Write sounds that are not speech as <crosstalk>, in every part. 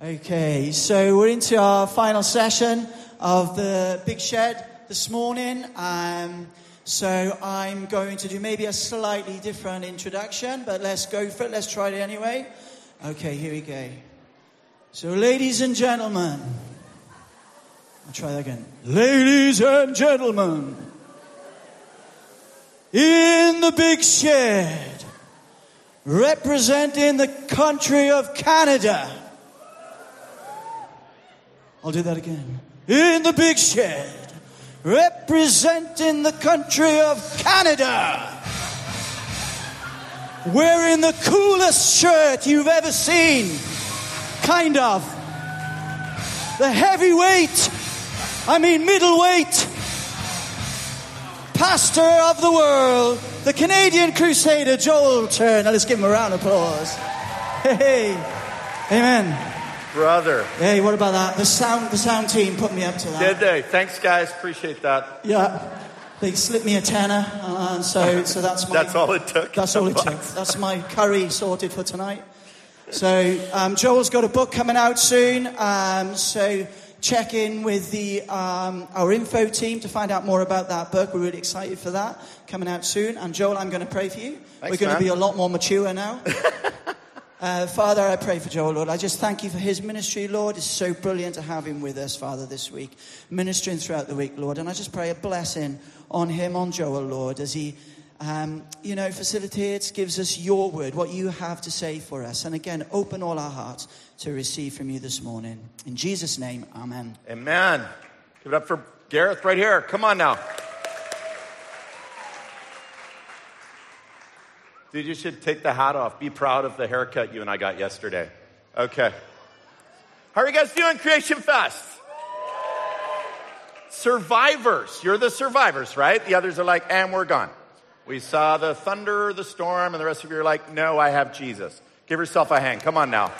Okay, so we're into our final session of the Big Shed this morning. Um, so I'm going to do maybe a slightly different introduction, but let's go for it. Let's try it anyway. Okay, here we go. So, ladies and gentlemen, I'll try that again. Ladies and gentlemen, in the Big Shed, representing the country of Canada. I'll do that again. In the Big Shed, representing the country of Canada. Wearing the coolest shirt you've ever seen. Kind of. The heavyweight, I mean middleweight, pastor of the world, the Canadian crusader, Joel Turner. Let's give him a round of applause. Hey, amen. Brother. Hey, what about that? The sound, the sound team put me up to that. Did they? Thanks, guys. Appreciate that. Yeah, they slipped me a tenner, and so so that's my. That's all it took. That's all it <laughs> took. That's my curry sorted for tonight. So um, Joel's got a book coming out soon. Um, so check in with the um, our info team to find out more about that book. We're really excited for that coming out soon. And Joel, I'm going to pray for you. Thanks, We're going man. to be a lot more mature now. <laughs> Uh, Father, I pray for Joel, Lord. I just thank you for his ministry, Lord. It's so brilliant to have him with us, Father, this week, ministering throughout the week, Lord. And I just pray a blessing on him, on Joel, Lord, as he, um, you know, facilitates, gives us your word, what you have to say for us. And again, open all our hearts to receive from you this morning. In Jesus' name, amen. Amen. Give it up for Gareth right here. Come on now. Dude, you should take the hat off. Be proud of the haircut you and I got yesterday. Okay. How are you guys doing, Creation Fest? Survivors. You're the survivors, right? The others are like, and we're gone. We saw the thunder, the storm, and the rest of you are like, no, I have Jesus. Give yourself a hand. Come on now.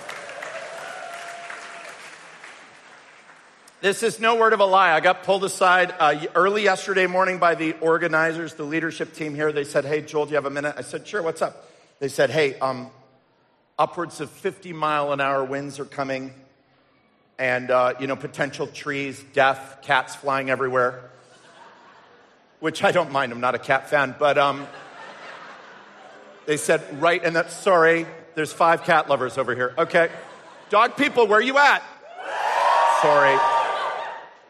This is no word of a lie. I got pulled aside uh, early yesterday morning by the organizers, the leadership team here. They said, Hey, Joel, do you have a minute? I said, Sure, what's up? They said, Hey, um, upwards of 50 mile an hour winds are coming, and, uh, you know, potential trees, death, cats flying everywhere, which I don't mind. I'm not a cat fan, but um, they said, Right, and that's sorry, there's five cat lovers over here. Okay. Dog people, where are you at? Sorry.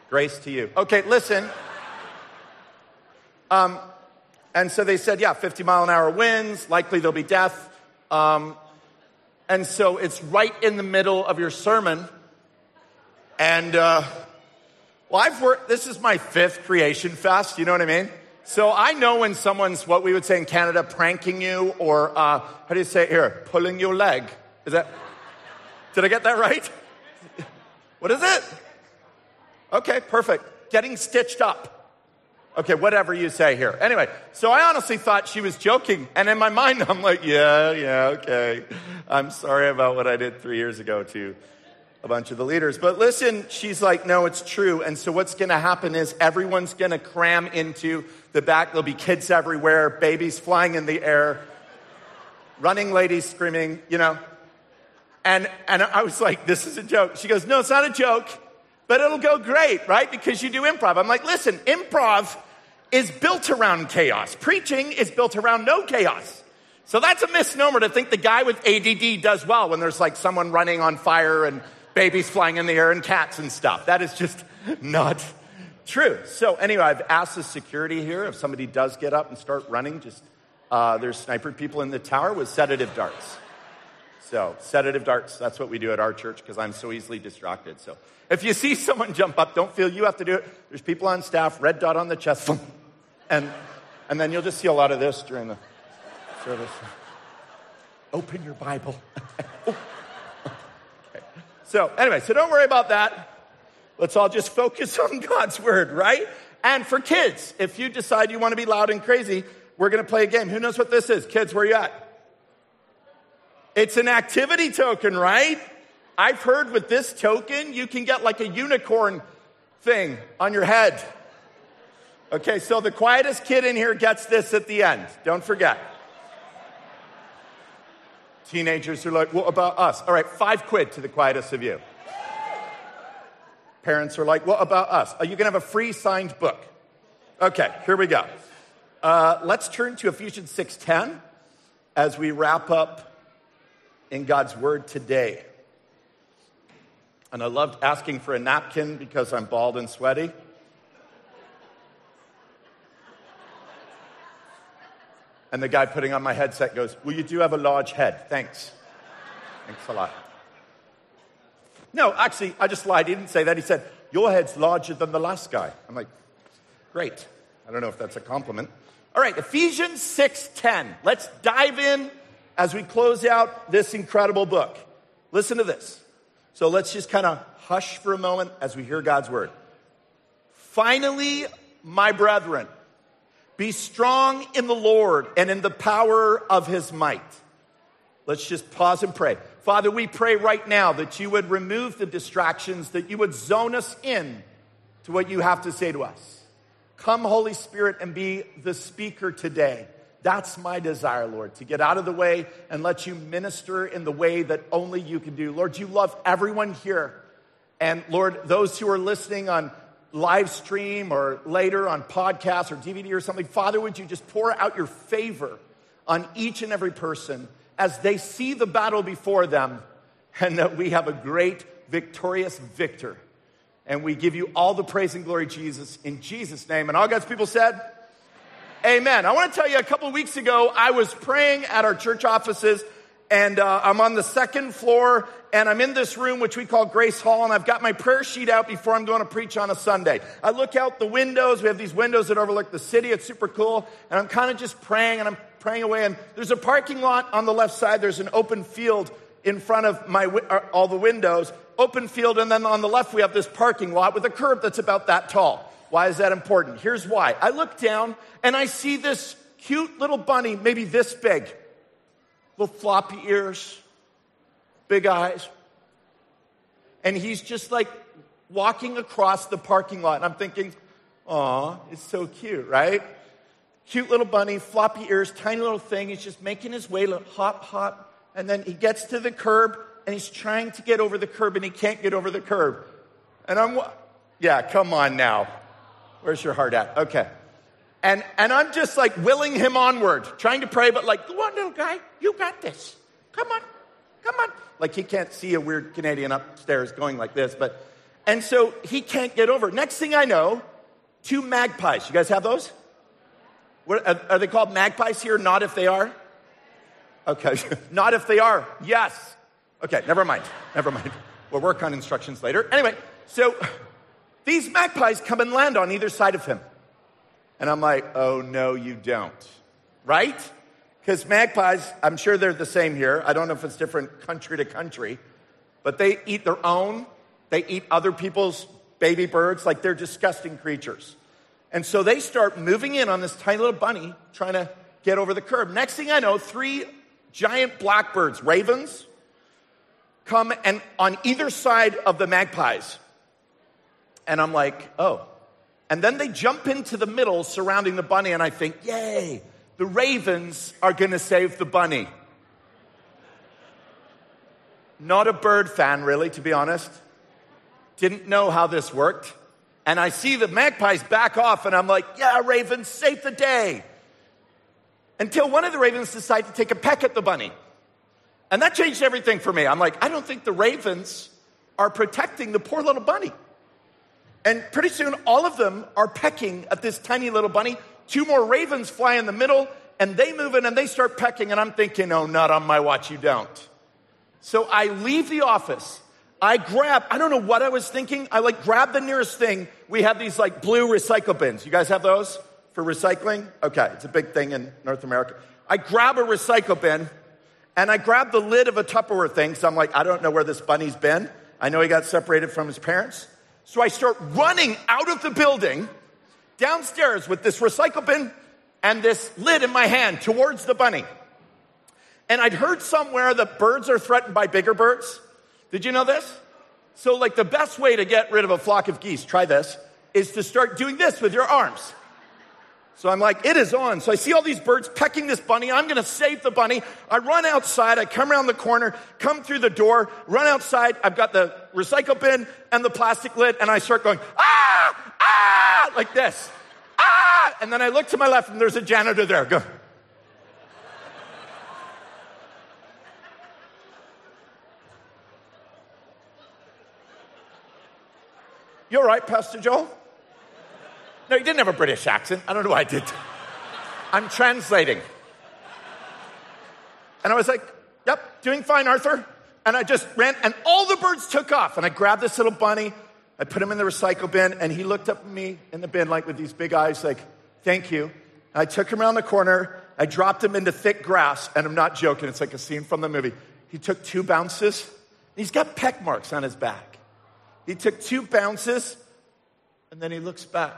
Grace to you. Okay, listen. Um, and so they said, yeah, 50 mile an hour winds, likely there'll be death. Um, and so it's right in the middle of your sermon. And, uh, well, I've worked, this is my fifth creation fest, you know what I mean? So I know when someone's, what we would say in Canada, pranking you, or, uh, how do you say it here? Pulling your leg. Is that, did I get that right? <laughs> What is it? Okay, perfect. Getting stitched up. Okay, whatever you say here. Anyway, so I honestly thought she was joking. And in my mind, <laughs> I'm like, yeah, yeah, okay. I'm sorry about what I did three years ago to a bunch of the leaders. But listen, she's like, no, it's true. And so what's going to happen is everyone's going to cram into the back. There'll be kids everywhere, babies flying in the air, running ladies screaming, you know. And, and I was like, this is a joke. She goes, no, it's not a joke but it'll go great, right? Because you do improv. I'm like, listen, improv is built around chaos. Preaching is built around no chaos. So that's a misnomer to think the guy with ADD does well when there's like someone running on fire and babies flying in the air and cats and stuff. That is just <laughs> not true. So anyway, I've asked the security here if somebody does get up and start running, just uh, there's sniper people in the tower with sedative darts. So, sedative darts, that's what we do at our church because I'm so easily distracted. So, if you see <laughs> someone jump up, don't feel you have to do it. There's people on staff, red dot on the chest, and, and then you'll just see a lot of this during the service. Open your Bible. <laughs> Oh. okay. So, anyway, so don't worry about that. Let's all just focus on God's word, right? And for kids, if you decide you want to be loud and crazy, we're going to play a game. Who knows what this is? Kids, where are you at? It's an activity token, right? I've heard with this token, you can get like a unicorn thing on your head. Okay, so the quietest kid in here gets this at the end. Don't forget. Teenagers are like, what about us? All right, five quid to the quietest of you. Parents are like, what about us? Are you going to have a free signed book? Okay, here we go. Uh, let's turn to Ephesians 6.10 as we wrap up in God's Word today. And I loved asking for a napkin because I'm bald and sweaty. And the guy putting on my headset goes, Well, you do have a large head. Thanks. Thanks a lot. No, actually, I just lied. He didn't say that. He said, Your head's larger than the last guy. I'm like, Great. I don't know if that's a compliment. All right, Ephesians 6:10. Let's dive in as we close out this incredible book. Listen to this. So let's just kind of hush for a moment as we hear God's word. Finally, my brethren, be strong in the Lord and in the power of his might. Let's just pause and pray. Father, we pray right now that you would remove the distractions, that you would zone us in to what you have to say to us. Come, Holy Spirit, and be the speaker today. That's my desire, Lord, to get out of the way and let you minister in the way that only you can do. Lord, you love everyone here. And Lord, those who are listening on live stream or later on podcast or DVD or something, Father, would you just pour out your favor on each and every person as they see the battle before them and that we have a great, victorious victor. And we give you all the praise and glory, Jesus, in Jesus' name. And all God's people said, Amen. I want to tell you a couple weeks ago, I was praying at our church offices and uh, I'm on the second floor, and I'm in this room, which we call Grace Hall, and I've got my prayer sheet out before I'm going to preach on a Sunday. I look out the windows. We have these windows that overlook the city. It's super cool. And I'm kind of just praying, and I'm praying away. And there's a parking lot on the left side. There's an open field in front of my uh, all the windows, open field, and then on the left we have this parking lot with a curb that's about that tall. Why is that important? Here's why. I look down and I see this cute little bunny, maybe this big little floppy ears, big eyes. And he's just like walking across the parking lot. And I'm thinking, aw, it's so cute, right? Cute little bunny, floppy ears, tiny little thing. He's just making his way, hop, hop. And then he gets to the curb and he's trying to get over the curb and he can't get over the curb. And I'm, yeah, come on now. Where's your heart at? Okay. And, and I'm just like willing him onward, trying to pray, but like, go on, little guy, you got this. Come on, come on. Like he can't see a weird Canadian upstairs going like this, but, and so he can't get over. Next thing I know, two magpies. You guys have those? What, are, are they called magpies here? Not if they are? Okay, <laughs> not if they are. Yes. Okay, never mind. Never mind. We'll work on instructions later. Anyway, so these magpies come and land on either side of him. And I'm like, oh, no, you don't. Right? Because magpies, I'm sure they're the same here. I don't know if it's different country to country, but they eat their own. They eat other people's baby birds. Like they're disgusting creatures. And so they start moving in on this tiny little bunny trying to get over the curb. Next thing I know, three giant blackbirds, ravens, come and on either side of the magpies. And I'm like, oh, and then they jump into the middle surrounding the bunny, and I think, yay, the ravens are to save the bunny. Not a bird fan, really, to be honest. Didn't know how this worked. And I see the magpies back off, and I'm like, yeah, ravens, save the day. Until one of the ravens decided to take a peck at the bunny. And that changed everything for me. I'm like, I don't think the ravens are protecting the poor little bunny. And pretty soon, all of them are pecking at this tiny little bunny. Two more ravens fly in the middle, and they move in and they start pecking. And I'm thinking, oh, not on my watch, you don't. So I leave the office. I grab, I don't know what I was thinking. I like grab the nearest thing. We have these like blue recycle bins. You guys have those for recycling? Okay, it's a big thing in North America. I grab a recycle bin and I grab the lid of a Tupperware thing. So I'm like, I don't know where this bunny's been. I know he got separated from his parents. So I start running out of the building downstairs with this recycle bin and this lid in my hand towards the bunny. And I'd heard somewhere that birds are threatened by bigger birds. Did you know this? So, like, the best way to get rid of a flock of geese, try this, is to start doing this with your arms. So I'm like, it is on. So I see all these birds pecking this bunny. I'm going to save the bunny. I run outside. I come around the corner, come through the door, run outside. I've got the recycle bin and the plastic lid, and I start going, ah, ah, like this. Ah! And then I look to my left, and there's a janitor there. Go. You're right, Pastor Joel. No, he didn't have a British accent. I don't know why I did. I'm translating. And I was like, yep, doing fine, Arthur. And I just ran, and all the birds took off. And I grabbed this little bunny, I put him in the recycle bin, and he looked up at me in the bin, like with these big eyes, like, thank you. And I took him around the corner, I dropped him into thick grass, and I'm not joking, it's like a scene from the movie. He took two bounces, he's got peck marks on his back. He took two bounces, and then he looks back.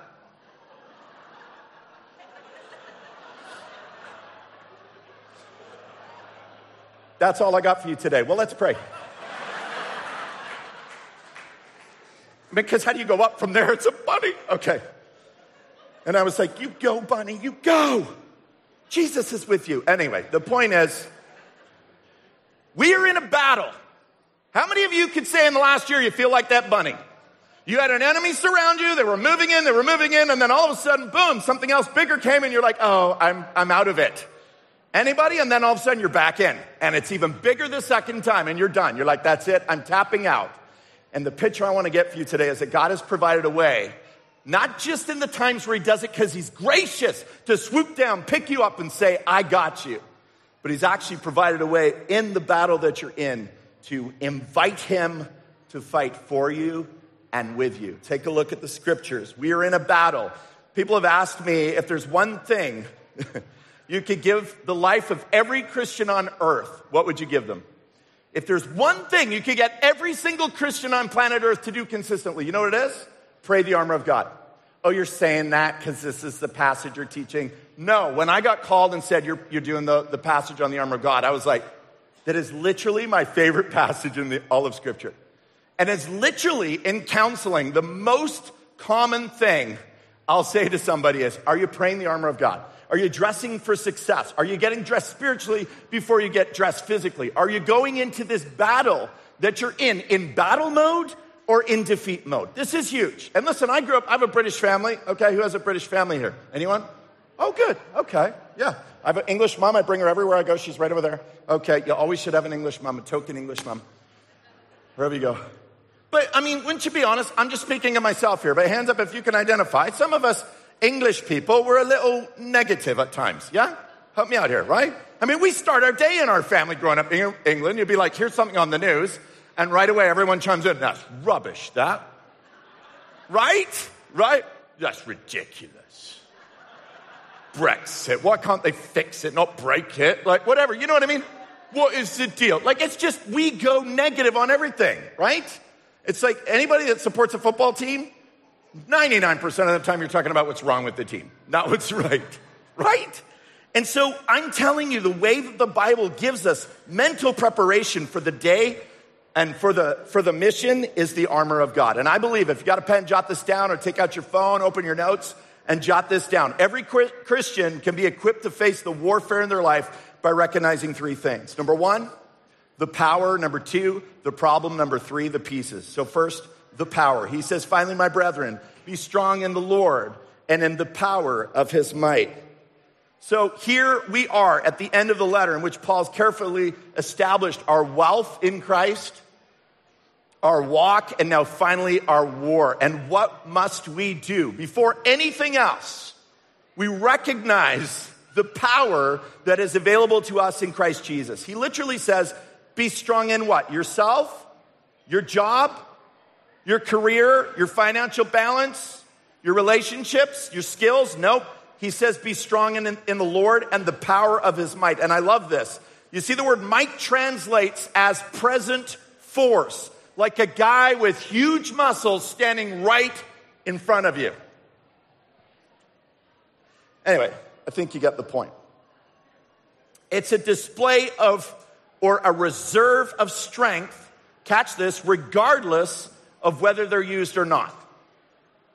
That's all I got for you today. Well, let's pray. because how do you go up from there? It's a bunny. Okay. And I was like, You go, bunny, you go. Jesus is with you. Anyway, the point is, we are in a battle. How many of you could say in the last year you feel like that bunny? You had an enemy surround you, they were moving in, they were moving in, and then all of a sudden, boom, something else bigger came, and you're like, oh, I'm, I'm out of it. Anybody? And then all of a sudden you're back in. And it's even bigger the second time and you're done. You're like, that's it. I'm tapping out. And the picture I want to get for you today is that God has provided a way, not just in the times where He does it because He's gracious to swoop down, pick you up, and say, I got you. But He's actually provided a way in the battle that you're in to invite Him to fight for you and with you. Take a look at the scriptures. We are in a battle. People have asked me if there's one thing <laughs> you could give the life of every Christian on earth, what would you give them? If there's one thing you could get every single Christian on planet earth to do consistently, you know what it is? Pray the armor of God. Oh, you're saying that because this is the passage you're teaching. No, when I got called and said, You're, you're doing the, the passage on the armor of God, I was like, That is literally my favorite <laughs> passage in the, all of Scripture. And it's literally in counseling the most common thing I'll say to somebody is, Are you praying the armor of God? Are you dressing for success? Are you getting dressed spiritually before you get dressed physically? Are you going into this battle that you're in in battle mode or in defeat mode? This is huge. And listen, I grew up, I have a British family. Okay, who has a British family here? Anyone? Oh, good. Okay. Yeah. I have an English mom. I bring her everywhere I go. She's right over there. Okay. You always should have an English mom, a token English mom. Wherever you go. But I mean, wouldn't you be honest? I'm just speaking of myself here, but hands up if you can identify. Some of us English people, we're a little negative at times. Yeah? Help me out here, right? I mean, we start our day in our family growing up in England. You'd be like, here's something on the news. And right away, everyone chimes in. That's rubbish, that. Right? Right? That's ridiculous. Brexit. Why can't they fix it, not break it? Like, whatever. You know what I mean? What is the deal? Like, it's just, we go negative on everything, right? It's like anybody that supports a football team, 99% of the time you're talking about what's wrong with the team, not what's <laughs> right. Right? And so I'm telling you, the way that the Bible gives us mental preparation for the day and for the, for the mission is the armor of God. And I believe if you got a pen, jot this down or take out your phone, open your notes and jot this down. Every Christian can be equipped to face the warfare in their life by recognizing three things. Number one, the power. Number two, the problem. Number three, the pieces. So first, the power. He says, finally, my brethren, be strong in the Lord and in the power of his might. So here we are at the end of the letter in which Paul's carefully established our wealth in Christ, our walk, and now finally our war. And what must we do? Before anything else, we recognize the power that is available to us in Christ Jesus. He literally says, be strong in what? Yourself? Your job? Your career, your financial balance, your relationships, your skills? Nope. He says, be strong in, in the Lord and the power of his might. And I love this. You see, the word might translates as present force, like a guy with huge muscles standing right in front of you. Anyway, I think you get the point. It's a display of or a reserve of strength, catch this, regardless of whether they're used or not.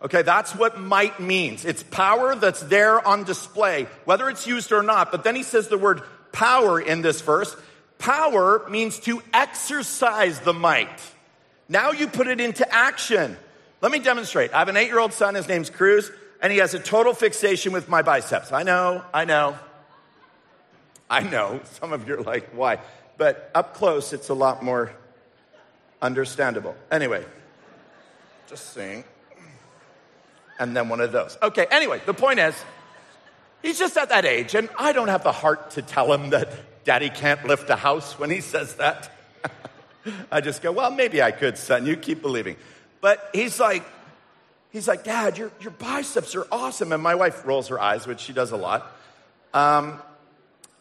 Okay, that's what might means. It's power that's there on display, whether it's used or not. But then he says the word power in this verse. Power means to exercise the might. Now you put it into action. Let me demonstrate. I have an eight year old son, his name's Cruz, and he has a total fixation with my biceps. I know, I know. I know. Some of you are like, why? But up close, it's a lot more understandable. Anyway, just saying and then one of those. Okay, anyway, the point is, he's just at that age, and I don't have the heart to tell him that daddy can't lift a house when he says that. <laughs> I just go, well, maybe I could, son. You keep believing. But he's like, he's like, Dad, your, your biceps are awesome. And my wife rolls her eyes, which she does a lot. Um,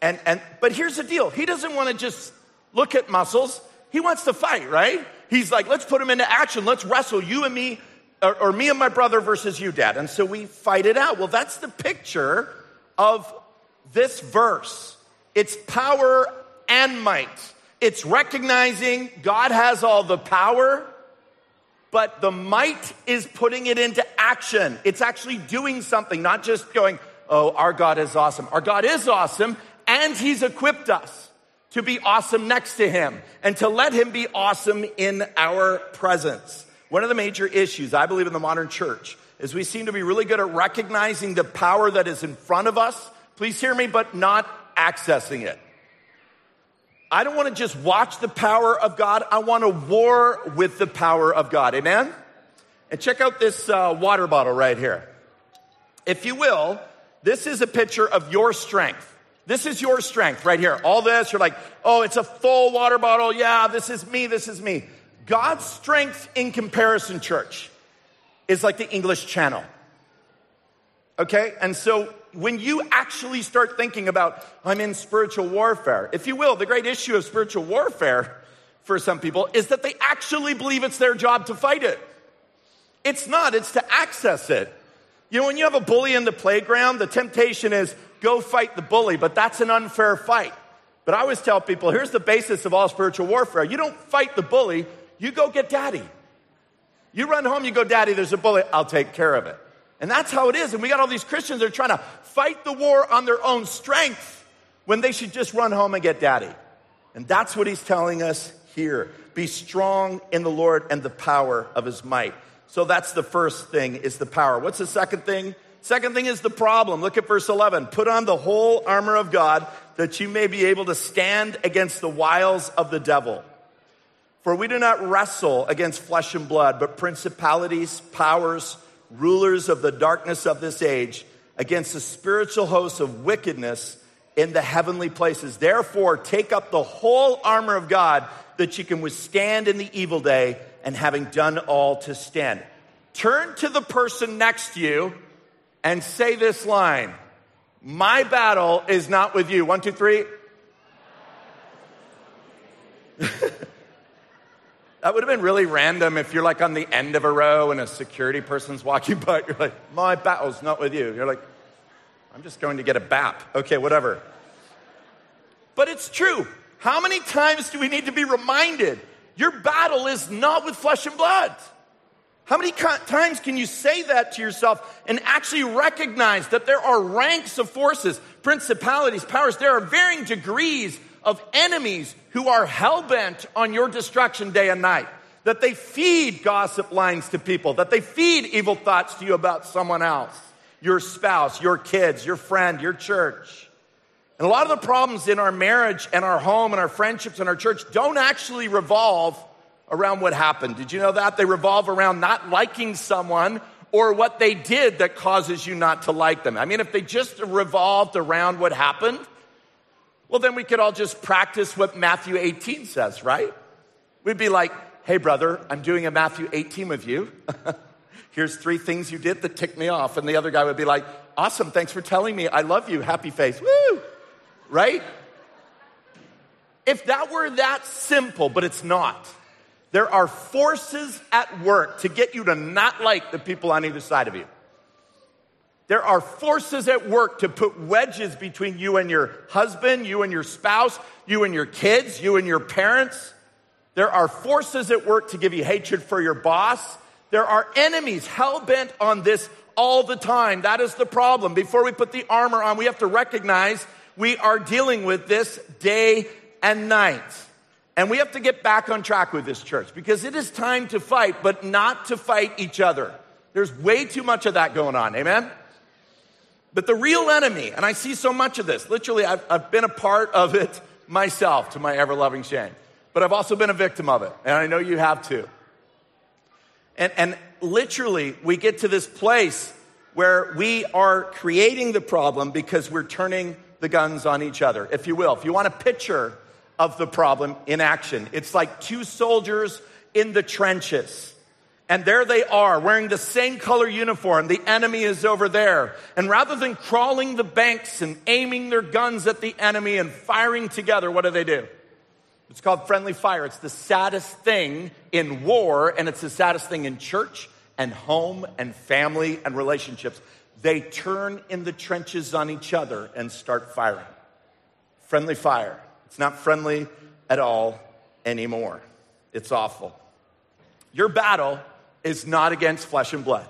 and, and, but here's the deal. He doesn't want to just look at muscles. He wants to fight, right? He's like, let's put him into action. Let's wrestle you and me or, or me and my brother versus you, dad. And so we fight it out. Well, that's the picture of this verse. It's power and might. It's recognizing God has all the power, but the might is putting it into action. It's actually doing something, not just going, oh, our God is awesome. Our God is awesome, and He's equipped us to be awesome next to Him and to let Him be awesome in our presence. One of the major issues, I believe, in the modern church is we seem to be really good at recognizing the power that is in front of us. Please hear me, but not accessing it. I don't want to just watch the power of God. I want to war with the power of God. Amen? And check out this uh, water bottle right here. If you will, this is a picture of your strength. This is your strength right here. All this, you're like, oh, it's a full water bottle. Yeah, this is me. This is me. God's strength in comparison, church, is like the English channel. Okay? And so when you actually start thinking about, I'm in spiritual warfare, if you will, the great issue of spiritual warfare for some people is that they actually believe it's their job to fight it. It's not, it's to access it. You know, when you have a bully in the playground, the temptation is go fight the bully, but that's an unfair fight. But I always tell people here's the basis of all spiritual warfare you don't fight the bully, you go get daddy. You run home, you go, Daddy, there's a bully, I'll take care of it. And that's how it is. And we got all these Christians that are trying to fight the war on their own strength when they should just run home and get daddy. And that's what he's telling us here. Be strong in the Lord and the power of his might. So that's the first thing is the power. What's the second thing? Second thing is the problem. Look at verse 11. Put on the whole armor of God that you may be able to stand against the wiles of the devil. For we do not wrestle against flesh and blood, but principalities, powers, rulers of the darkness of this age, against the spiritual hosts of wickedness in the heavenly places. Therefore, take up the whole armor of God that you can withstand in the evil day, and having done all to stand. Turn to the person next to you and say this line My battle is not with you. One, two, three. <laughs> That would have been really random if you're like on the end of a row and a security person's walking <laughs> by. You're like, my battle's not with you. You're like, I'm just going to get a BAP. Okay, whatever. But it's true. How many times do we need to be reminded your battle is not with flesh and blood? How many times can you say that to yourself and actually recognize that there are ranks of forces, principalities, powers? There are varying degrees of enemies who are hell bent on your destruction day and night. That they feed gossip lines to people, that they feed evil thoughts to you about someone else, your spouse, your kids, your friend, your church. And a lot of the problems in our marriage and our home and our friendships and our church don't actually revolve around what happened. Did you know that? They revolve around not liking someone or what they did that causes you not to like them. I mean, if they just revolved around what happened, well, then we could all just practice what Matthew 18 says, right? We'd be like, hey, brother, I'm doing a Matthew 18 with you. <laughs> Here's three things you did that ticked me off. And the other guy would be like, awesome, thanks for telling me. I love you. Happy face. Woo! Right? If that were that simple, but it's not. There are forces at work to get you to not like the people on either side of you. There are forces at work to put wedges between you and your husband, you and your spouse, you and your kids, you and your parents. There are forces at work to give you hatred for your boss. There are enemies hell bent on this all the time. That is the problem. Before we put the armor on, we have to recognize we are dealing with this day and night. And we have to get back on track with this church because it is time to fight, but not to fight each other. There's way too much of that going on. Amen? But the real enemy, and I see so much of this, literally, I've, I've been a part of it myself to my ever loving shame. But I've also been a victim of it, and I know you have too. And, and literally, we get to this place where we are creating the problem because we're turning the guns on each other, if you will. If you want a picture of the problem in action, it's like two soldiers in the trenches. And there they are wearing the same color uniform. The enemy is over there. And rather than crawling the banks and aiming their guns at the enemy and firing together, what do they do? It's called friendly fire. It's the saddest thing in war, and it's the saddest thing in church and home and family and relationships. They turn in the trenches on each other and start firing. Friendly fire. It's not friendly at all anymore. It's awful. Your battle is not against flesh and blood.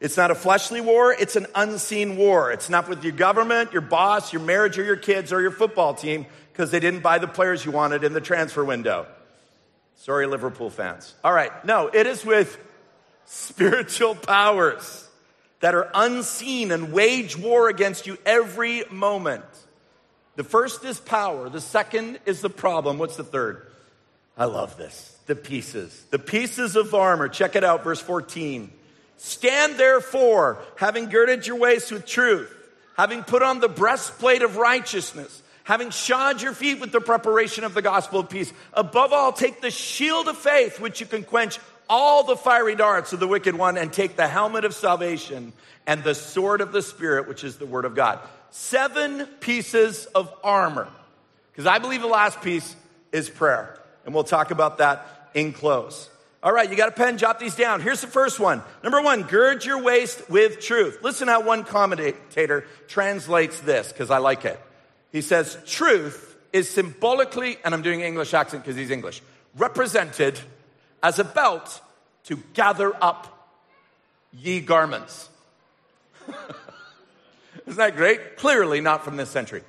It's not a fleshly war, it's an unseen war. It's not with your government, your boss, your marriage, or your kids, or your football team because they didn't buy the players you wanted in the transfer window. Sorry, Liverpool fans. All right, no, it is with spiritual powers that are unseen and wage war against you every moment. The first is power, the second is the problem. What's the third? I love this the pieces. The pieces of armor. Check it out, verse 14. Stand therefore, having girded your waist with truth, having put on the breastplate of righteousness, having shod your feet with the preparation of the gospel of peace. Above all, take the shield of faith, which you can quench all the fiery darts of the wicked one, and take the helmet of salvation and the sword of the Spirit, which is the word of God. Seven pieces of armor. Because I believe the last piece is prayer. And we'll talk about that in close. All right, you got a pen, jot these down. Here's the first one. Number one, gird your waist with truth. Listen how one commentator translates this, because I like it. He says, truth is symbolically, and I'm doing English accent because he's English, represented as a belt to gather up ye garments. <laughs> Isn't that great? Clearly not from this century.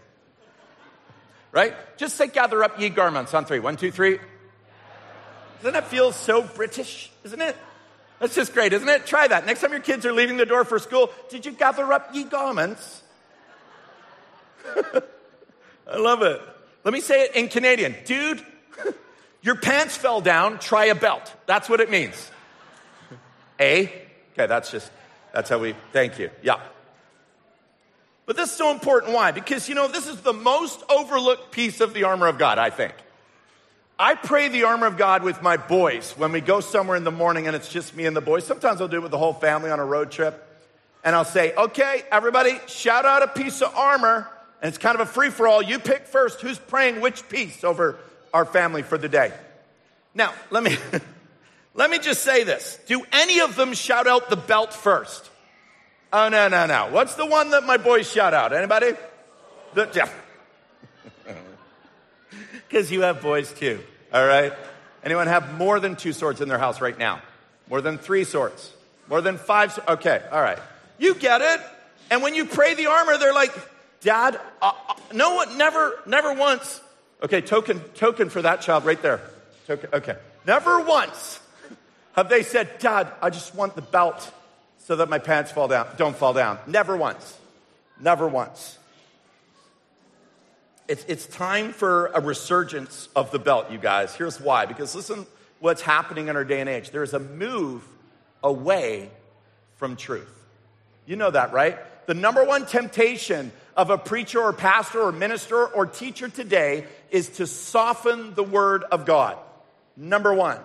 Right? Just say gather up ye garments on three. One, two, three. Doesn't that feel so British? Isn't it? That's just great, isn't it? Try that. Next time your kids are leaving the door for school, did you gather up ye garments? <laughs> I love it. Let me say it in Canadian. Dude, <laughs> your pants fell down, try a belt. That's what it means. A? Okay, that's just, that's how we, thank you. Yeah. But this is so important. Why? Because, you know, this is the most overlooked piece of the armor of God, I think. I pray the armor of God with my boys when we go somewhere in the morning and it's just me and the boys. Sometimes I'll do it with the whole family on a road trip. And I'll say, okay, everybody, shout out a piece of armor. And it's kind of a free for all. You pick first who's praying which piece over our family for the day. Now, let me, <laughs> let me just say this. Do any of them shout out the belt first? Oh, no, no, no. What's the one that my boys shout out? Anybody? The, yeah <laughs> because you have boys too. All right? Anyone have more than two swords in their house right now? More than three swords? More than five? Okay, all right. You get it. And when you pray the armor, they're like, Dad, uh, uh, no one, never, never once. Okay, token, token for that child right there. Token, okay. Never once have they said, Dad, I just want the belt so that my pants fall down, don't fall down. Never once. Never once. It's, it's time for a resurgence of the belt, you guys. Here's why. Because listen what's happening in our day and age. There's a move away from truth. You know that, right? The number one temptation of a preacher or pastor or minister or teacher today is to soften the word of God. Number one.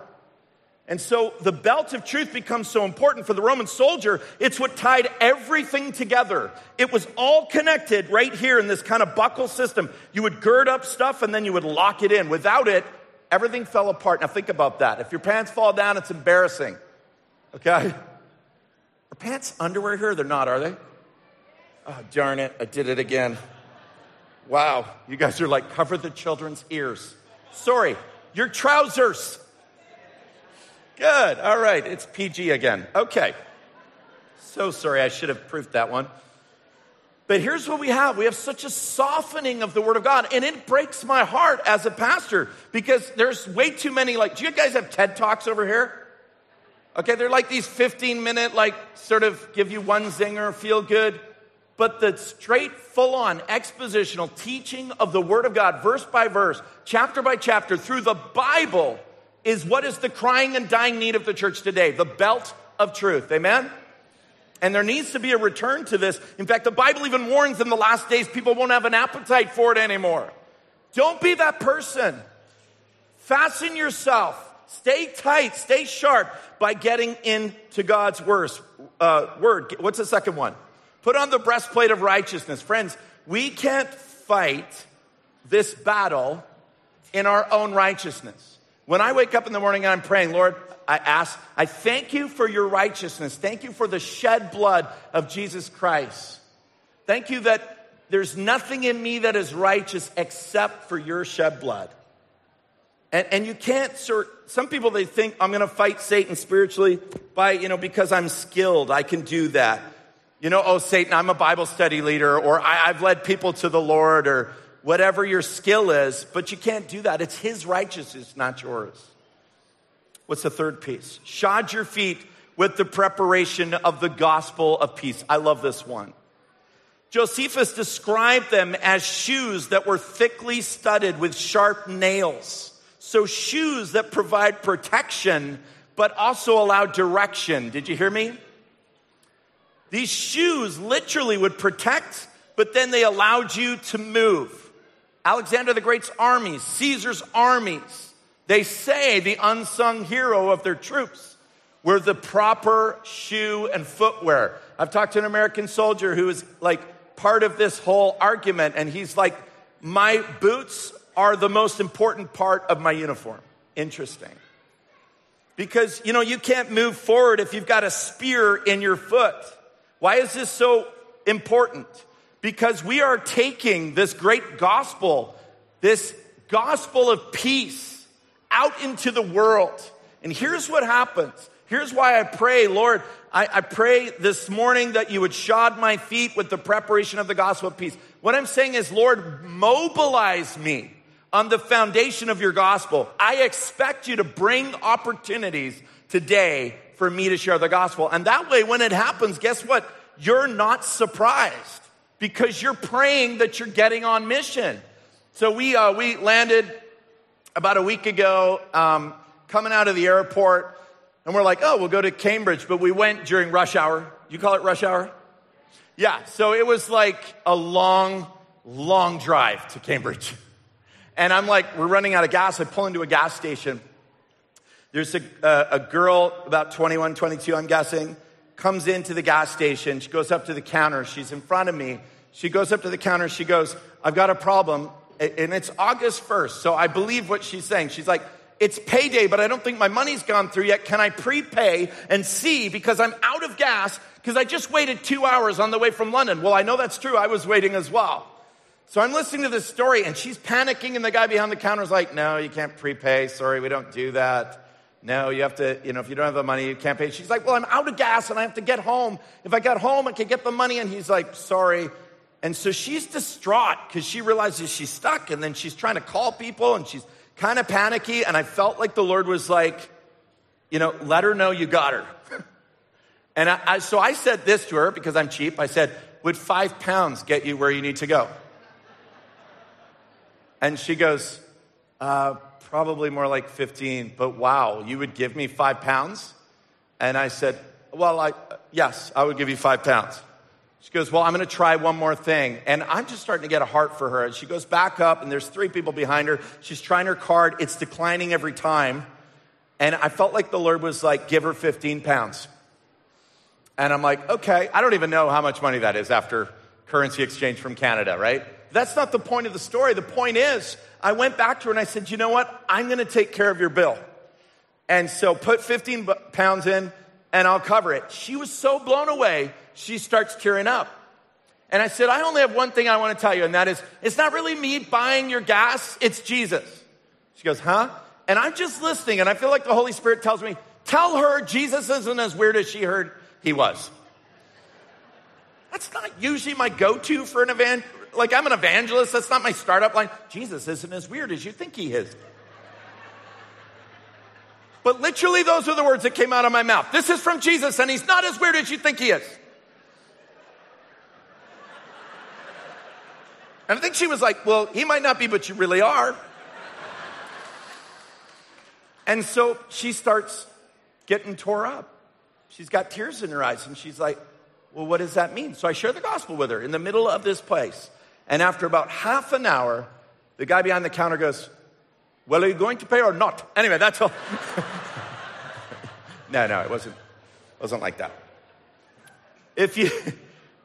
And so the belt of truth becomes so important for the Roman soldier. It's what tied everything together. It was all connected right here in this kind of buckle system. You would gird up stuff and then you would lock it in. Without it, everything fell apart. Now think about that. If your pants fall down, it's embarrassing. Okay? Are pants underwear here? They're not, are they? Oh, darn it. I did it again. Wow. You guys are like, cover the children's ears. Sorry. Your trousers. Good. All right. It's PG again. Okay. So sorry. I should have proofed that one. But here's what we have we have such a softening of the Word of God, and it breaks my heart as a pastor because there's way too many. Like, do you guys have TED Talks over here? Okay, they're like these 15 minute, like, sort of give you one zinger, feel good. But the straight, full on expositional teaching of the Word of God, verse by verse, chapter by chapter, through the Bible, is what is the crying and dying need of the church today the belt of truth. Amen? And there needs to be a return to this. In fact, the Bible even warns in the last days people won't have an appetite for it anymore. Don't be that person. Fasten yourself. Stay tight, stay sharp by getting into God's uh, word. What's the second one? Put on the breastplate of righteousness. Friends, we can't fight this battle in our own righteousness. When I wake up in the morning and I'm praying, Lord, I ask, I thank you for your righteousness. Thank you for the shed blood of Jesus Christ. Thank you that there's nothing in me that is righteous except for your shed blood. And, and you can't, sir, some people, they think I'm going to fight Satan spiritually by, you know, because I'm skilled. I can do that. You know, oh, Satan, I'm a Bible study leader, or I, I've led people to the Lord, or whatever your skill is, but you can't do that. It's his righteousness, not yours. What's the third piece? Shod your feet with the preparation of the gospel of peace. I love this one. Josephus described them as shoes that were thickly studded with sharp nails. So, shoes that provide protection, but also allow direction. Did you hear me? These shoes literally would protect, but then they allowed you to move. Alexander the Great's armies, Caesar's armies, they say the unsung hero of their troops were the proper shoe and footwear. I've talked to an American soldier who is like part of this whole argument, and he's like, My boots are the most important part of my uniform. Interesting. Because, you know, you can't move forward if you've got a spear in your foot. Why is this so important? Because we are taking this great gospel, this gospel of peace, out into the world. And here's what happens. Here's why I pray, Lord, I, I, pray this morning that you would shod my feet with the preparation of the gospel of peace. What I'm saying is, Lord, mobilize me on the foundation of your gospel. I expect you to bring opportunities today for me to share the gospel. And that way, when it happens, guess what? You're not surprised because you're praying that you're getting on mission. So we, uh, we landed about a week ago, um, coming out of the airport, and we're like, oh, we'll go to Cambridge, but we went during rush hour. You call it rush hour? Yeah, so it was like a long, long drive to Cambridge. <laughs> And I'm like, we're running out of gas. I pull into a gas station. There's a, a, a girl, about 21, 22, I'm guessing, comes into the gas station. She goes up to the counter. She's in front of me. She goes up to the counter. She goes, I've got a problem and it's August 1st, so I believe what she's saying. She's like, it's payday, but I don't think my money's gone through yet. Can I prepay and see because I'm out of gas because I just waited two hours on the way from London? Well, I know that's true. I was waiting as well. So I'm listening to this story and she's panicking and the guy behind the counter is like, no, you can't prepay. Sorry, we don't do that. No, you have to, you know, if you don't have the money, you can't pay. She's like, well, I'm out of gas and I have to get home. If I got home, I could get the money. And he's like, sorry, and so she's distraught because she realizes she's stuck and then she's trying to call people and she's kind of panicky. And I felt like the Lord was like, you know, let her know you got her. <laughs> and I, I, so I said this to her because I'm cheap. I said, would five pounds get you where you need to go? And she goes, uh, probably more like 15, but wow, you would give me five pounds? And I said, well, I, yes, I would give you five pounds. She goes, Well, I'm going to try one more thing. And I'm just starting to get a heart for her. And she goes back up, and there's three people behind her. She's trying her card, it's declining every time. And I felt like the Lord was like, Give her 15 pounds. And I'm like, Okay, I don't even know how much money that is after currency exchange from Canada, right? That's not the point of the story. The point is, I went back to her and I said, You know what? I'm going to take care of your bill. And so put 15 pounds in, and I'll cover it. She was so blown away she starts tearing up. And I said, I only have one thing I want to tell you, and that is, it's not really me buying your gas, it's Jesus. She goes, huh? And I'm just listening, and I feel like the Holy Spirit tells me, Tell her Jesus isn't as weird as she heard he was. That's not usually my go to for an event. Like, I'm an evangelist. That's not my startup line. Jesus isn't as weird as you think he is. But literally, those are the words that came out of my mouth. This is from Jesus, and he's not as weird as you think he is. And I think she was like, Well, he might not be, but you really are. And so she starts getting tore up. She's got tears in her eyes, and she's like, Well, what does that mean? So I share the gospel with her in the middle of this place. And after about half an hour, the guy behind the counter goes, Well, are you going to pay or not? Anyway, that's all. <laughs> no, no, it wasn't, it wasn't like that. If you. <laughs>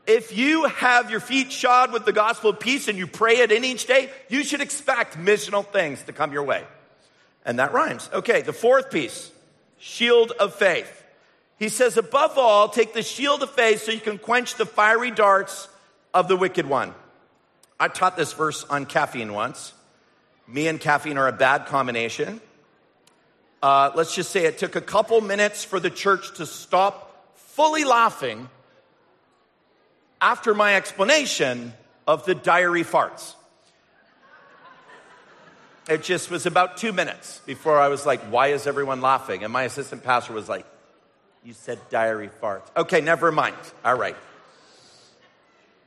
If you have your feet shod with the gospel of peace and you pray it in each day, you should expect missional things to come your way. And that rhymes. Okay, the fourth piece shield of faith. He says, above all, take the shield of faith so you can quench the fiery darts of the wicked one. I taught this verse on caffeine once. Me and caffeine are a bad combination. Uh, let's just say it took a couple minutes for the church to stop fully laughing after my explanation of the diary farts. It just was about two minutes before I was like, why is everyone laughing? And my assistant pastor was like, you said diary farts. Okay, never mind. All right.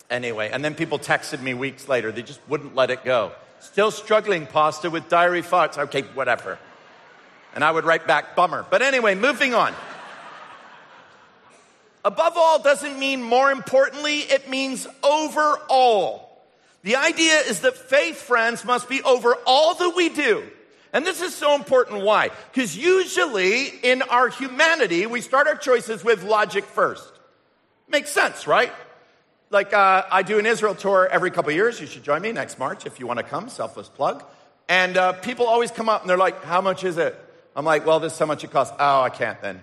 Anyway, and then people texted me weeks later. They just wouldn't let it go. Still struggling, Pastor, with diary farts. Okay, whatever. And I would write back, bummer. But anyway, moving on. Above all doesn't mean more importantly, it means overall. The idea is that faith, friends, must be over all that we do. And this is so important. Why? Because usually in our humanity, we start our choices with logic first. Makes sense, right? Like uh, I do an Israel tour every couple years. You should join me next March if you want to come. Selfless plug. And uh, people always come up and they're like, "How much is it?" I'm like, "Well, this is how much it costs." Oh, I can't then.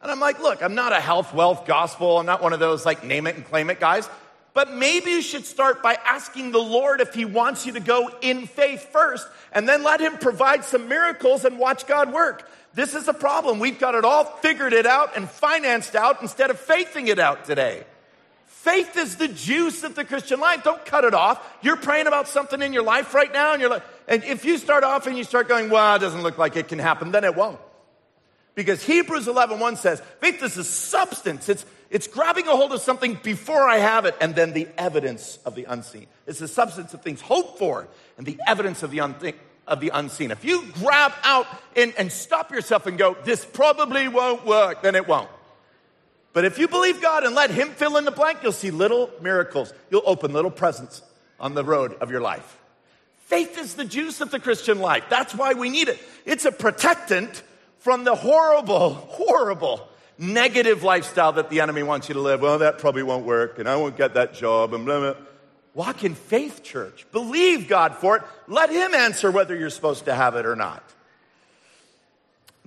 And I'm like, "Look, I'm not a health, wealth, gospel. I'm not one of those like name it and claim it guys." But maybe you should start by asking the Lord if He wants you to go in faith first, and then let Him provide some miracles and watch God work. This is a problem. We've got it all figured it out and financed out instead of faithing it out today. Faith is the juice of the Christian life. Don't cut it off. You're praying about something in your life right now, and you're like, and if you start off and you start going, well, it doesn't look like it can happen, then it won't. Because Hebrews 11, 1 says, faith is a substance. It's, it's grabbing a hold of something before I have it, and then the evidence of the unseen. It's the substance of things hoped for and the evidence of the, unthi- of the unseen. If you grab out and, and stop yourself and go, this probably won't work, then it won't. But if you believe God and let Him fill in the blank, you'll see little miracles. You'll open little presents on the road of your life. Faith is the juice of the Christian life. That's why we need it. It's a protectant from the horrible, horrible negative lifestyle that the enemy wants you to live. Well, that probably won't work, and I won't get that job, and blah, blah. Walk in faith, church. Believe God for it. Let Him answer whether you're supposed to have it or not.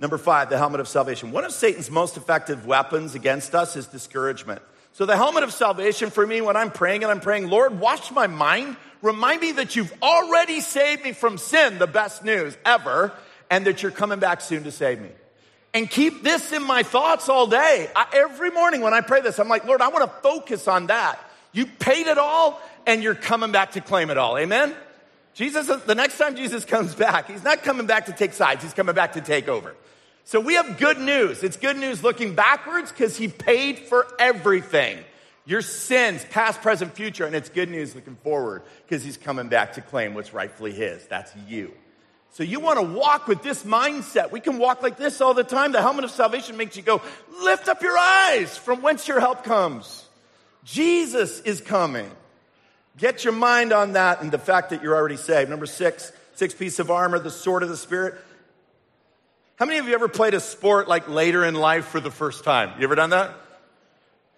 Number five, the helmet of salvation. One of Satan's most effective weapons against us is discouragement. So, the helmet of salvation for me when I'm praying and I'm praying, Lord, wash my mind. Remind me that you've already saved me from sin, the best news ever, and that you're coming back soon to save me and keep this in my thoughts all day. I, every morning when I pray this, I'm like, Lord, I want to focus on that. You paid it all and you're coming back to claim it all. Amen? Jesus, the next time Jesus comes back, he's not coming back to take sides, he's coming back to take over. So we have good news. It's good news looking backwards because he paid for everything. Your sins, past, present, future, and it's good news looking forward because he's coming back to claim what's rightfully his. That's you. So you want to walk with this mindset. We can walk like this all the time. The helmet of salvation makes you go, lift up your eyes from whence your help comes. Jesus is coming. Get your mind on that and the fact that you're already saved. Number six, six piece of armor, the sword of the spirit. How many of you ever played a sport like later in life for the first time? You ever done that?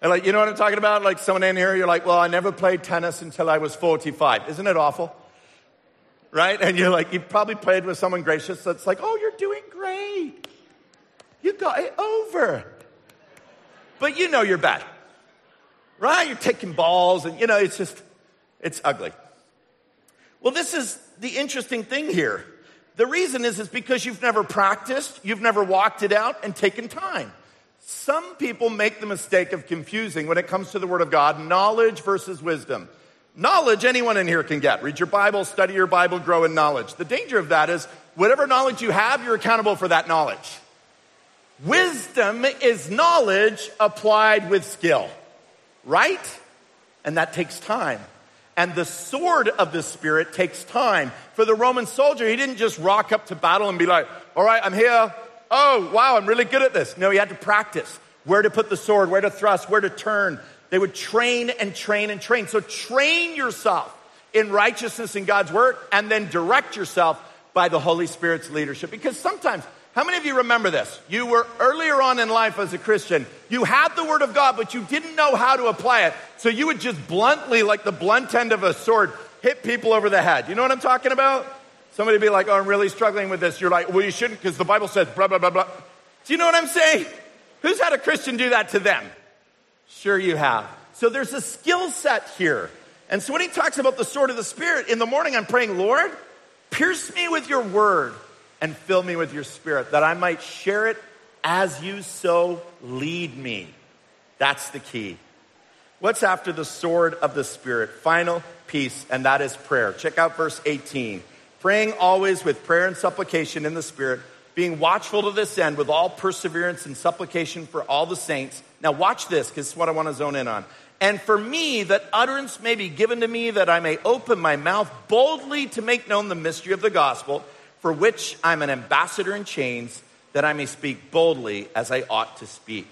And like, you know what I'm talking about? Like someone in here, you're like, well, I never played tennis until I was 45. Isn't it awful? right? And you're like, you probably played with someone gracious that's like, oh, you're doing great. You got it over. But you know you're bad, right? You're taking balls and, you know, it's just, it's ugly. Well, this is the interesting thing here. The reason is, is because you've never practiced, you've never walked it out and taken time. Some people make the mistake of confusing when it comes to the Word of God knowledge versus wisdom. Knowledge, anyone in here can get. Read your Bible, study your Bible, grow in knowledge. The danger of that is whatever knowledge you have, you're accountable for that knowledge. Wisdom is knowledge applied with skill, right? And that takes time. And the sword of the Spirit takes time. For the Roman soldier, he didn't just rock up to battle and be like, all right, I'm here. Oh, wow, I'm really good at this. No, he had to practice where to put the sword, where to thrust, where to turn. They would train and train and train. So train yourself in righteousness in God's word and then direct yourself by the Holy Spirit's leadership. Because sometimes, how many of you remember this? You were earlier on in life as a Christian, you had the Word of God, but you didn't know how to apply it. So you would just bluntly, like the blunt end of a sword, hit people over the head. You know what I'm talking about? Somebody be like, oh, I'm really struggling with this. You're like, well, you shouldn't because the Bible says blah, blah, blah, blah. Do you know what I'm saying? Who's had a Christian do that to them? Sure, you have. So there's a skill set here. And so when he talks about the sword of the Spirit, in the morning I'm praying, Lord, pierce me with your word and fill me with your spirit, that I might share it as you so lead me. That's the key. What's after the sword of the Spirit? Final piece, and that is prayer. Check out verse 18. Praying always with prayer and supplication in the Spirit, being watchful to this end with all perseverance and supplication for all the saints. Now, watch this, because it's what I want to zone in on. And for me, that utterance may be given to me, that I may open my mouth boldly to make known the mystery of the gospel for which I'm an ambassador in chains, that I may speak boldly as I ought to speak.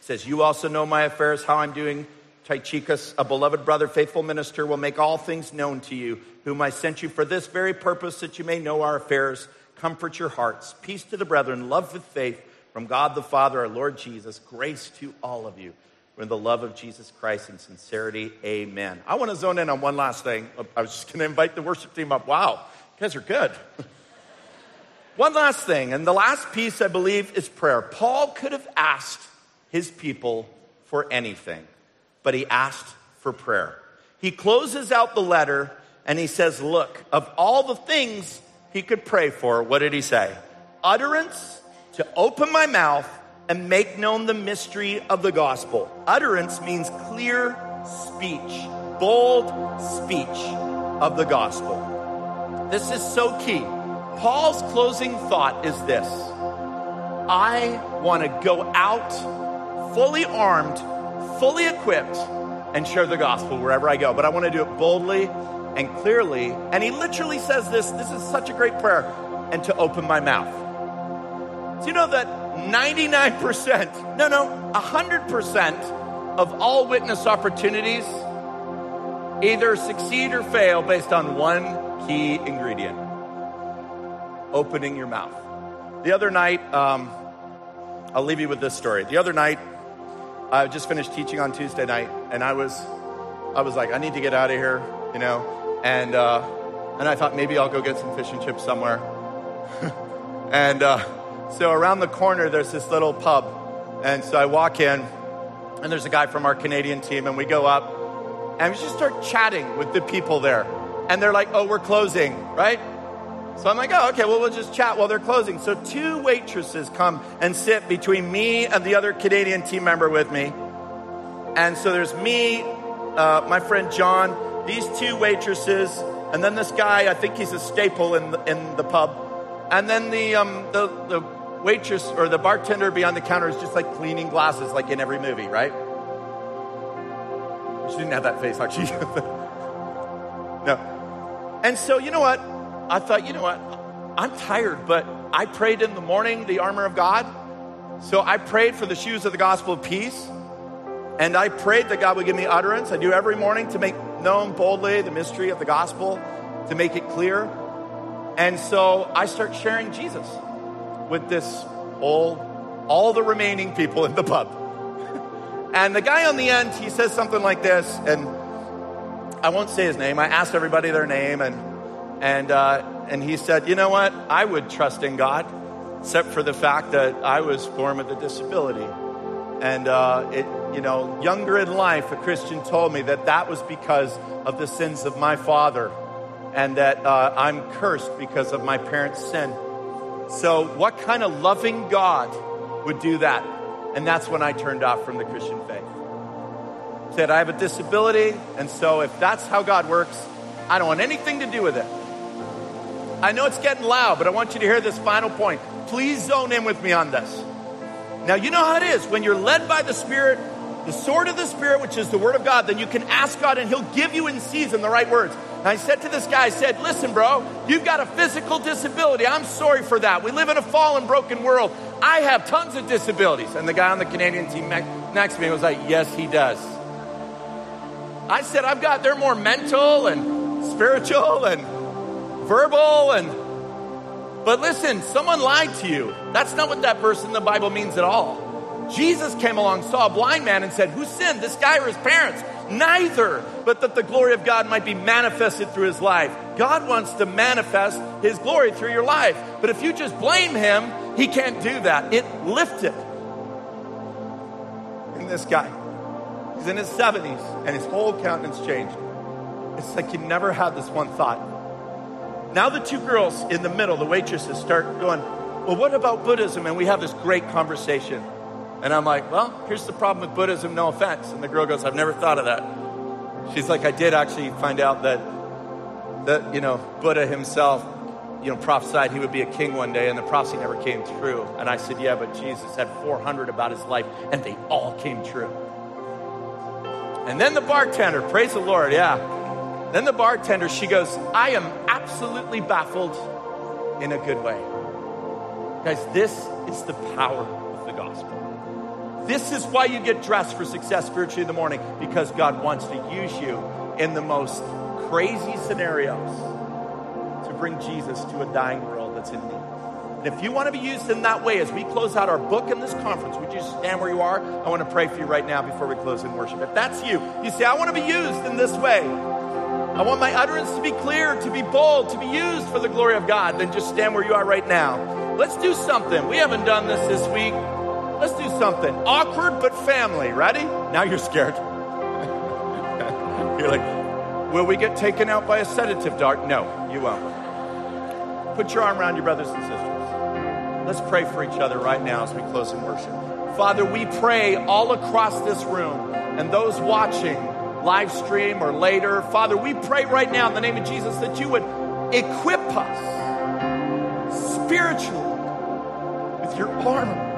Says, You also know my affairs, how I'm doing. Tychicus, a beloved brother, faithful minister, will make all things known to you, whom I sent you for this very purpose, that you may know our affairs. Comfort your hearts. Peace to the brethren, love with faith from God the Father, our Lord Jesus. Grace to all of you. In the love of Jesus Christ and sincerity, amen. I want to zone in on one last thing. I was just going to invite the worship team up. Wow, you guys are good. <laughs> One last thing, and the last piece I believe is prayer. Paul could have asked his people for anything, but he asked for prayer. He closes out the letter and he says, Look, of all the things he could pray for, what did he say? Utterance to open my mouth and make known the mystery of the gospel. Utterance means clear speech, bold speech of the gospel. This is so key. Paul's closing thought is this I want to go out fully armed, fully equipped, and share the gospel wherever I go. But I want to do it boldly and clearly. And he literally says this this is such a great prayer, and to open my mouth. Do you know that 99%, no, no, 100% of all witness opportunities either succeed or fail based on one key ingredient opening your mouth. The other night, um, I'll leave you with this story. The other night, I just finished teaching on Tuesday night, and I was, I was like, I need to get out of here, you know, and uh, and I thought maybe I'll go get some fish and chips somewhere. <laughs> and uh, so around the corner, there's this little pub, and so I walk in, and there's a guy from our Canadian team, and we go up, and we just start chatting with the people there, and they're like, "Oh, we're closing, right?" So I'm like, oh, okay, well, we'll just chat while they're closing. So two waitresses come and sit between me and the other Canadian team member with me. And so there's me, uh, my friend John, these two waitresses, and then this guy, I think he's a staple in the, in the pub. And then the, um, the, the waitress or the bartender behind the counter is just like cleaning glasses, like in every movie, right? She didn't have that face, actually. <laughs> no. And so, you know what? I thought, you know what? I'm tired, but I prayed in the morning the armor of God. So I prayed for the shoes of the gospel of peace. And I prayed that God would give me utterance. I do every morning to make known boldly the mystery of the gospel, to make it clear. And so I start sharing Jesus with this all, all the remaining people in the pub. <laughs> and the guy on the end, he says something like this, and I won't say his name. I asked everybody their name, and and, uh, and he said, You know what? I would trust in God, except for the fact that I was born with a disability. And, uh, it, you know, younger in life, a Christian told me that that was because of the sins of my father and that uh, I'm cursed because of my parents' sin. So, what kind of loving God would do that? And that's when I turned off from the Christian faith. Said, I have a disability, and so if that's how God works, I don't want anything to do with it. I know it's getting loud, but I want you to hear this final point. Please zone in with me on this. Now, you know how it is. When you're led by the Spirit, the sword of the Spirit, which is the Word of God, then you can ask God and He'll give you in season the right words. And I said to this guy, I said, listen, bro, you've got a physical disability. I'm sorry for that. We live in a fallen, broken world. I have tons of disabilities. And the guy on the Canadian team next to me was like, yes, he does. I said, I've got, they're more mental and spiritual and verbal and but listen, someone lied to you. That's not what that verse in the Bible means at all. Jesus came along, saw a blind man, and said, Who sinned, this guy or his parents? Neither, but that the glory of God might be manifested through his life. God wants to manifest his glory through your life. But if you just blame him, he can't do that. It lifted. And this guy, he's in his 70s, and his whole countenance changed. It's like he never had this one thought now the two girls in the middle, the waitresses, start going, Well, what about Buddhism? And we have this great conversation. And I'm like, Well, here's the problem with Buddhism, no offense. And the girl goes, I've never thought of that. She's like, I did actually find out that, that you know, Buddha himself, you know, prophesied he would be a king one day, and the prophecy never came true. And I said, Yeah, but Jesus had 400 about his life, and they all came true. And then the bartender, praise the Lord, yeah. Then the bartender, she goes, I am absolutely baffled in a good way. Guys, this is the power of the gospel. This is why you get dressed for success spiritually in the morning, because God wants to use you in the most crazy scenarios to bring Jesus to a dying world that's in need. And if you want to be used in that way as we close out our book in this conference, would you stand where you are? I want to pray for you right now before we close in worship. If that's you, you say, I want to be used in this way. I want my utterance to be clear, to be bold, to be used for the glory of God. Then just stand where you are right now. Let's do something. We haven't done this this week. Let's do something. Awkward but family. Ready? Now you're scared. <laughs> you're like, will we get taken out by a sedative dart? No, you won't. Put your arm around your brothers and sisters. Let's pray for each other right now as we close in worship. Father, we pray all across this room and those watching live stream or later. Father, we pray right now in the name of Jesus that you would equip us spiritually with your armor.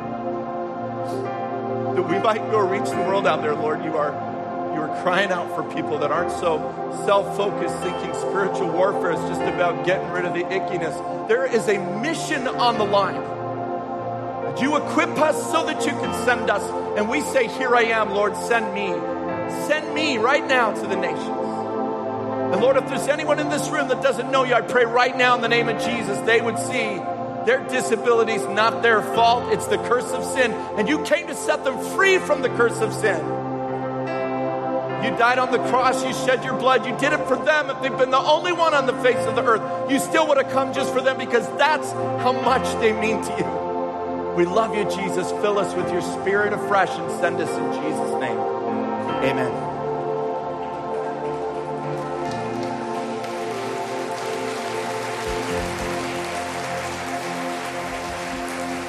That we might go reach the world out there, Lord. You are you are crying out for people that aren't so self-focused, thinking spiritual warfare is just about getting rid of the ickiness. There is a mission on the line. You equip us so that you can send us. And we say, Here I am, Lord, send me. Send me right now to the nations. And Lord, if there's anyone in this room that doesn't know you, I pray right now in the name of Jesus, they would see their disability is not their fault. It's the curse of sin. And you came to set them free from the curse of sin. You died on the cross. You shed your blood. You did it for them. If they've been the only one on the face of the earth, you still would have come just for them because that's how much they mean to you. We love you, Jesus. Fill us with your spirit afresh and send us in Jesus' name. Amen.